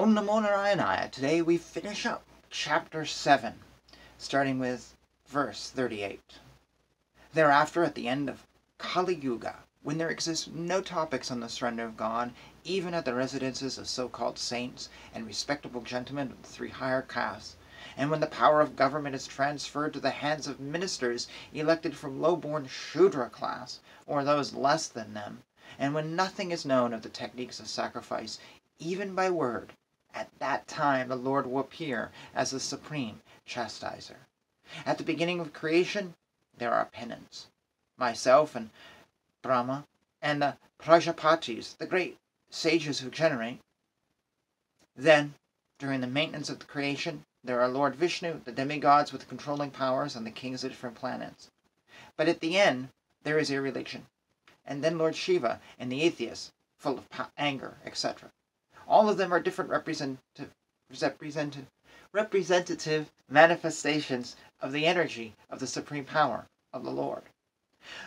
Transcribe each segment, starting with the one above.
Om Namo Narayanaya. Today we finish up chapter 7, starting with verse 38. Thereafter, at the end of Kali Yuga, when there exists no topics on the surrender of God, even at the residences of so-called saints and respectable gentlemen of the three higher castes, and when the power of government is transferred to the hands of ministers elected from low-born Shudra class, or those less than them, and when nothing is known of the techniques of sacrifice, even by word, at that time the Lord will appear as the supreme chastiser. At the beginning of creation, there are penance. Myself and Brahma and the Prajapatis, the great sages who generate. Then, during the maintenance of the creation, there are Lord Vishnu, the demigods with controlling powers, and the kings of different planets. But at the end, there is irreligion. And then Lord Shiva and the atheists, full of anger, etc. All of them are different representative, representative, representative manifestations of the energy of the supreme power of the Lord.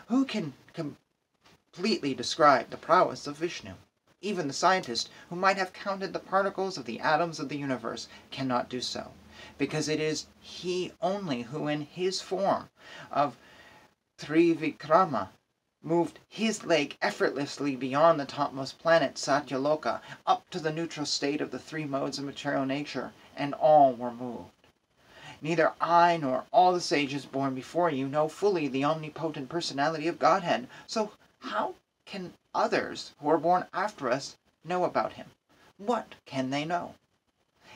Who can completely describe the prowess of Vishnu? Even the scientist who might have counted the particles of the atoms of the universe cannot do so, because it is he only who in his form of Trivikrama moved his leg effortlessly beyond the topmost planet, Satyaloka, up to the neutral state of the three modes of material nature, and all were moved. Neither I nor all the sages born before you know fully the omnipotent personality of Godhead, so how can others who are born after us know about him? What can they know?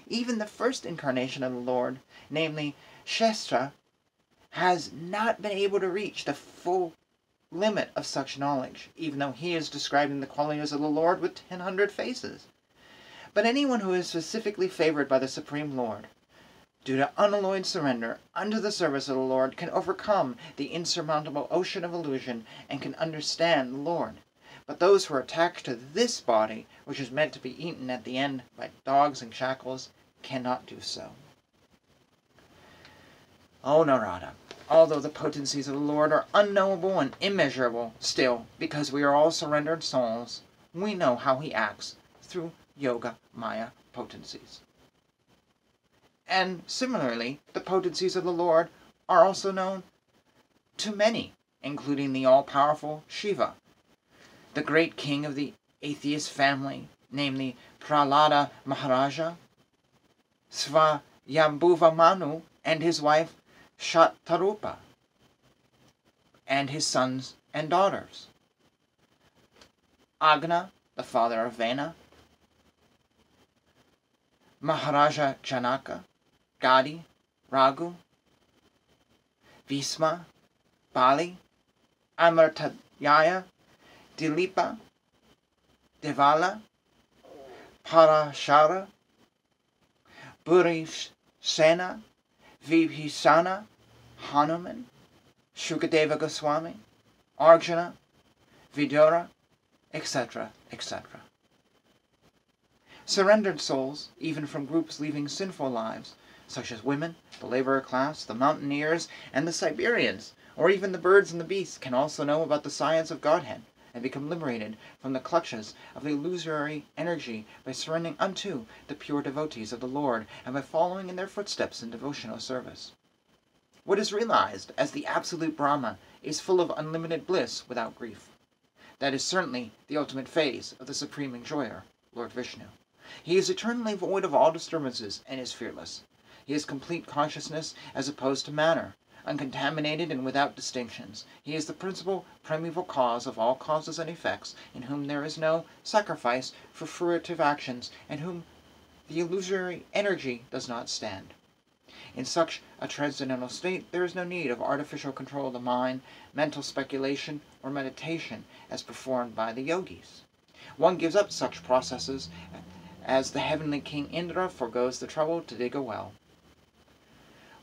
Even the first incarnation of the Lord, namely Shesha, has not been able to reach the full limit of such knowledge, even though he is describing the qualities of the Lord with ten hundred faces. But anyone who is specifically favored by the Supreme Lord, due to unalloyed surrender unto the service of the Lord, can overcome the insurmountable ocean of illusion and can understand the Lord. But those who are attached to this body, which is meant to be eaten at the end by dogs and shackles, cannot do so. O Narada, although the potencies of the Lord are unknowable and immeasurable, still, because we are all surrendered souls, we know how he acts through Yoga Maya potencies. And similarly, the potencies of the Lord are also known to many, including the all-powerful Shiva, the great king of the atheist family, namely Prahlada Maharaja, Svayambhuva Manu, and his wife Shatrupa, and his sons and daughters. Anga, the father of Vena, Maharaja Janaka, Gadi, Raghu, Bhisma, Bali, Amartayaya, Dilipa, Devala, Parashara, Bhurisena, Vibhisana, Hanuman, Shukadeva Goswami, Arjuna, Vidura, etc., etc. Surrendered souls, even from groups leaving sinful lives, such as women, the laborer class, the mountaineers, and the Siberians, or even the birds and the beasts, can also know about the science of Godhead and become liberated from the clutches of the illusory energy by surrendering unto the pure devotees of the Lord and by following in their footsteps in devotional service. What is realized as the absolute Brahma is full of unlimited bliss without grief. That is certainly the ultimate phase of the supreme enjoyer, Lord Vishnu. He is eternally void of all disturbances and is fearless. He is complete consciousness as opposed to matter, uncontaminated and without distinctions. He is the principal primeval cause of all causes and effects, in whom there is no sacrifice for fruitive actions, and whom the illusory energy does not stand. In such a transcendental state, there is no need of artificial control of the mind, mental speculation, or meditation, as performed by the yogis. One gives up such processes as the heavenly king Indra forgoes the trouble to dig a well.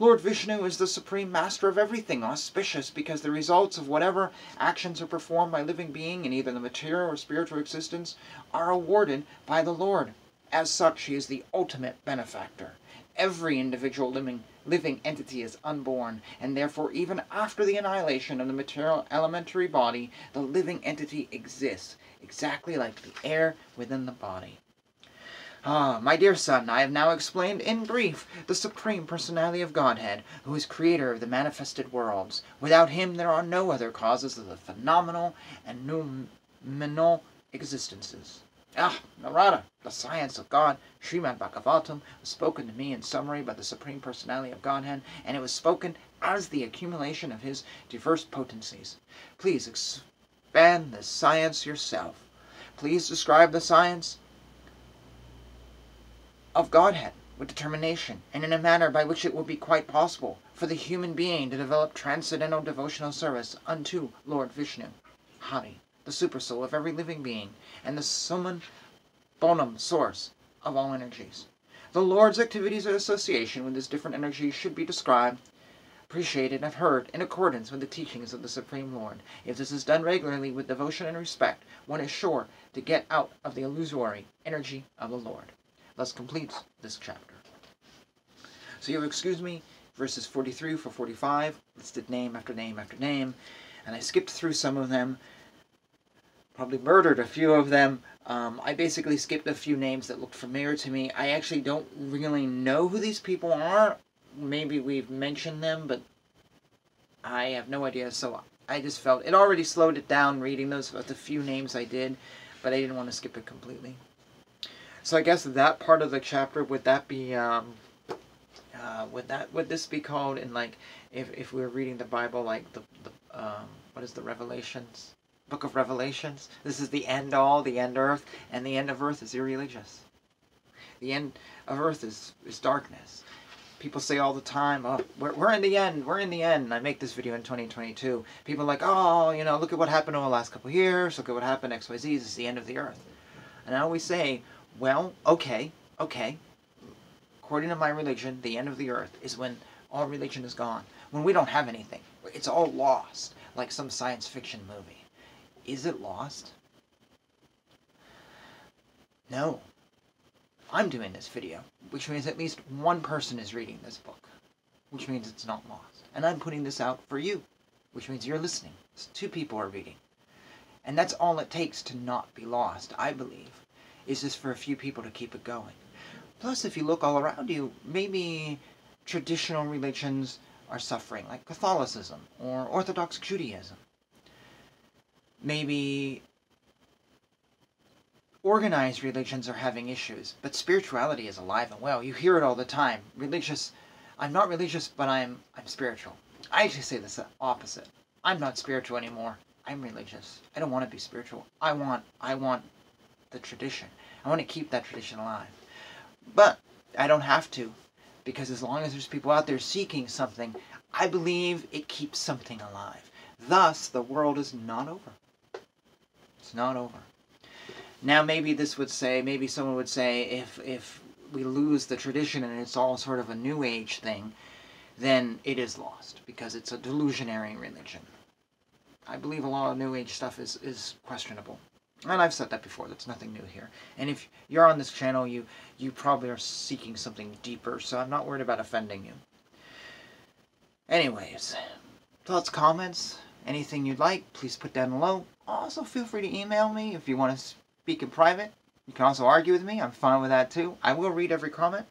Lord Vishnu is the supreme master of everything, auspicious because the results of whatever actions are performed by living being in either the material or spiritual existence are awarded by the Lord. As such, he is the ultimate benefactor. Every individual living, living entity is unborn, and therefore even after the annihilation of the material elementary body, the living entity exists, exactly like the air within the body. Ah, my dear son, I have now explained in brief the Supreme Personality of Godhead, who is creator of the manifested worlds. Without him there are no other causes of the phenomenal and noumenal existences. Ah, Narada, the science of God, Srimad Bhagavatam, was spoken to me in summary by the Supreme Personality of Godhead, and it was spoken as the accumulation of his diverse potencies. Please expand this science yourself. Please describe the science of Godhead with determination, and in a manner by which it will be quite possible for the human being to develop transcendental devotional service unto Lord Vishnu, Hari, the supersoul of every living being, and the summum bonum source of all energies. The Lord's activities in association with his different energies should be described, appreciated, and heard in accordance with the teachings of the Supreme Lord. If this is done regularly with devotion and respect, one is sure to get out of the illusory energy of the Lord thus completes this chapter. So you'll excuse me, verses 43 for 45, listed name after name after name, and I skipped through some of them, probably murdered a few of them. Um, I basically skipped a few names that looked familiar to me. I actually don't really know who these people are. Maybe we've mentioned them, but I have no idea. So I just felt it already slowed it down reading those, the few names I did, but I didn't want to skip it completely. So I guess that part of the chapter would that be um, uh, would that would this be called in like if if we were reading the Bible like the, the um, what is the Revelations Book of Revelations? This is the end all, the end earth, and the end of earth is irreligious. The end of earth is is darkness. People say all the time, "Oh, we're we're in the end. We're in the end." I make this video in 2022. People like, "Oh, you know, look at what happened over the last couple years. Look at what happened. X Y Z. This is the end of the earth." And I always say, well, okay, okay. According to my religion, the end of the earth is when all religion is gone. When we don't have anything. It's all lost, like some science fiction movie. Is it lost? No. I'm doing this video, which means at least one person is reading this book, which means it's not lost. And I'm putting this out for you, which means you're listening. So two people are reading. And that's all it takes to not be lost, I believe is just for a few people to keep it going. Plus, if you look all around you, maybe traditional religions are suffering, like Catholicism or Orthodox Judaism. Maybe organized religions are having issues, but spirituality is alive and well. You hear it all the time. Religious, I'm not religious, but I'm I'm spiritual. I actually say this opposite. I'm not spiritual anymore. I'm religious. I don't want to be spiritual. I want I want the tradition. I want to keep that tradition alive. But I don't have to because as long as there's people out there seeking something, I believe it keeps something alive. Thus, the world is not over. It's not over. Now, maybe this would say, maybe someone would say, if if we lose the tradition and it's all sort of a new age thing, then it is lost because it's a delusionary religion. I believe a lot of new age stuff is, is questionable. And I've said that before, that's nothing new here. And if you're on this channel, you, you probably are seeking something deeper, so I'm not worried about offending you. Anyways, thoughts, comments, anything you'd like, please put down below. Also, feel free to email me if you want to speak in private. You can also argue with me. I'm fine with that too. I will read every comment.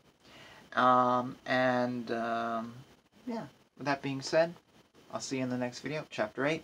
Um, and, um, yeah, with that being said, I'll see you in the next video, Chapter 8.